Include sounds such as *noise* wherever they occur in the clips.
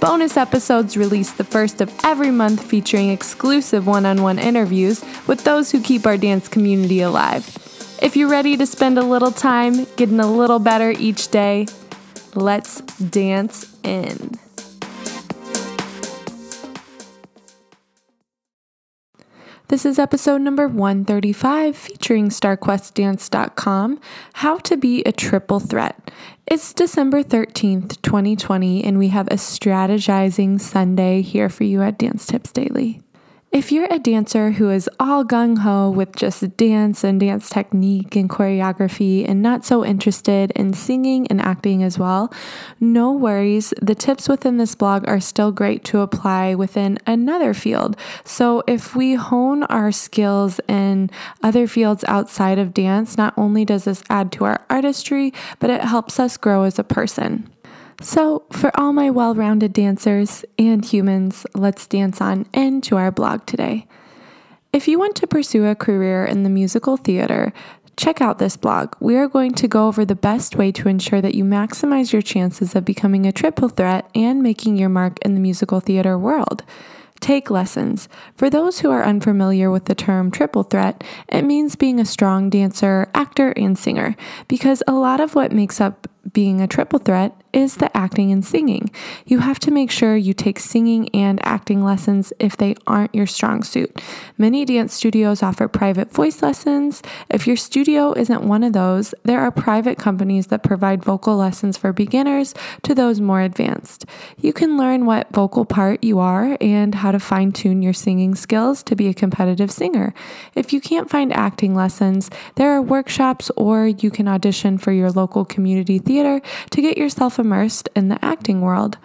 Bonus episodes released the first of every month featuring exclusive one on one interviews with those who keep our dance community alive. If you're ready to spend a little time getting a little better each day, let's dance in. This is episode number 135 featuring StarQuestDance.com How to Be a Triple Threat. It's December 13th, 2020, and we have a strategizing Sunday here for you at Dance Tips Daily. If you're a dancer who is all gung ho with just dance and dance technique and choreography and not so interested in singing and acting as well, no worries. The tips within this blog are still great to apply within another field. So if we hone our skills in other fields outside of dance, not only does this add to our artistry, but it helps us grow as a person. So, for all my well rounded dancers and humans, let's dance on into our blog today. If you want to pursue a career in the musical theater, check out this blog. We are going to go over the best way to ensure that you maximize your chances of becoming a triple threat and making your mark in the musical theater world. Take lessons. For those who are unfamiliar with the term triple threat, it means being a strong dancer, actor, and singer, because a lot of what makes up being a triple threat is the acting and singing. You have to make sure you take singing and acting lessons if they aren't your strong suit. Many dance studios offer private voice lessons. If your studio isn't one of those, there are private companies that provide vocal lessons for beginners to those more advanced. You can learn what vocal part you are and how to fine tune your singing skills to be a competitive singer. If you can't find acting lessons, there are workshops or you can audition for your local community theater to get yourself immersed in the acting world.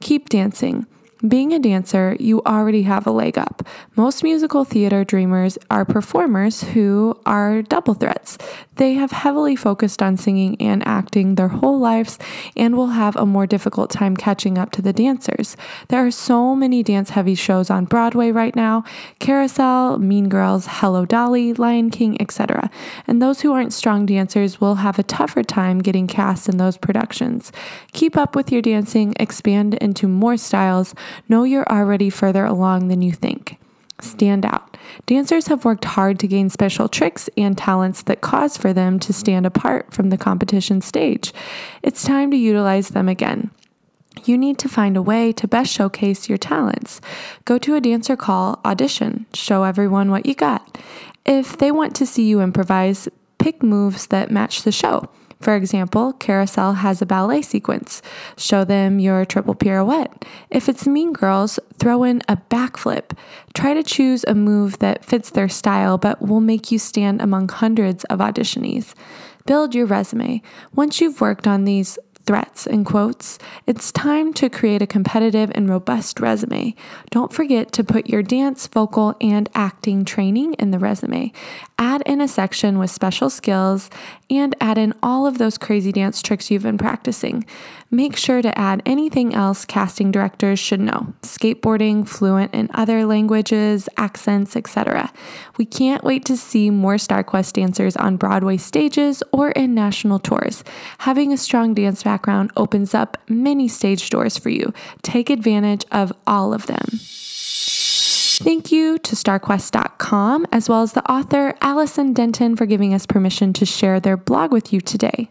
Keep dancing. Being a dancer, you already have a leg up. Most musical theater dreamers are performers who are double threats. They have heavily focused on singing and acting their whole lives and will have a more difficult time catching up to the dancers. There are so many dance heavy shows on Broadway right now Carousel, Mean Girls, Hello Dolly, Lion King, etc. And those who aren't strong dancers will have a tougher time getting cast in those productions. Keep up with your dancing, expand into more styles Know you're already further along than you think. Stand out. Dancers have worked hard to gain special tricks and talents that cause for them to stand apart from the competition stage. It's time to utilize them again. You need to find a way to best showcase your talents. Go to a dancer call, audition, show everyone what you got. If they want to see you improvise, pick moves that match the show. For example, carousel has a ballet sequence. Show them your triple pirouette. If it's Mean Girls, throw in a backflip. Try to choose a move that fits their style but will make you stand among hundreds of auditionees. Build your resume. Once you've worked on these threats and quotes, it's time to create a competitive and robust resume. Don't forget to put your dance, vocal, and acting training in the resume. Add in a section with special skills and add in all of those crazy dance tricks you've been practicing. Make sure to add anything else casting directors should know skateboarding, fluent in other languages, accents, etc. We can't wait to see more StarQuest dancers on Broadway stages or in national tours. Having a strong dance background opens up many stage doors for you. Take advantage of all of them. Thank you to StarQuest.com as well as the author Alyssa Denton for giving us permission to share their blog with you today.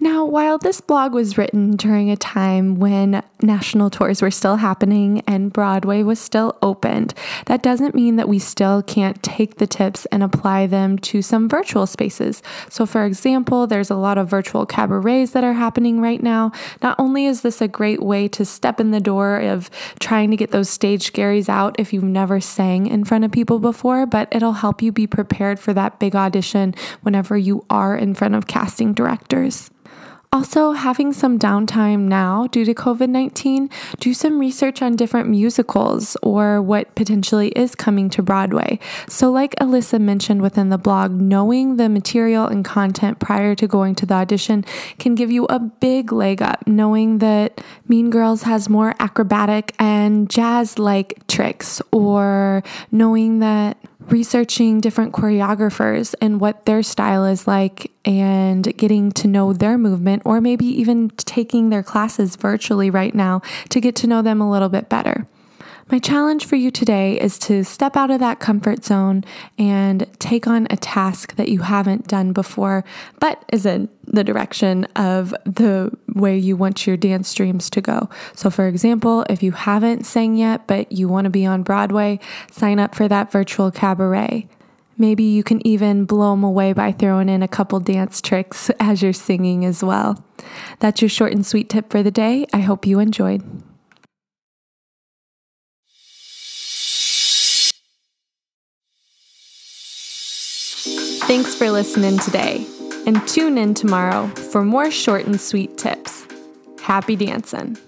Now, while this blog was written during a time when national tours were still happening and Broadway was still opened, that doesn't mean that we still can't take the tips and apply them to some virtual spaces. So, for example, there's a lot of virtual cabarets that are happening right now. Not only is this a great way to step in the door of trying to get those stage scaries out if you've never sang in front of people before, but it'll help you be prepared for that big audition whenever you are in front of casting directors. Also, having some downtime now due to COVID 19, do some research on different musicals or what potentially is coming to Broadway. So, like Alyssa mentioned within the blog, knowing the material and content prior to going to the audition can give you a big leg up, knowing that Mean Girls has more acrobatic and jazz like tricks, or knowing that researching different choreographers and what their style is like and getting to know their movement, or maybe even taking their classes virtually right now to get to know them a little bit better. My challenge for you today is to step out of that comfort zone and take on a task that you haven't done before, but is in the direction of the way you want your dance dreams to go. So, for example, if you haven't sang yet, but you want to be on Broadway, sign up for that virtual cabaret. Maybe you can even blow them away by throwing in a couple dance tricks *laughs* as you're singing as well. That's your short and sweet tip for the day. I hope you enjoyed. Thanks for listening today, and tune in tomorrow for more short and sweet tips. Happy dancing!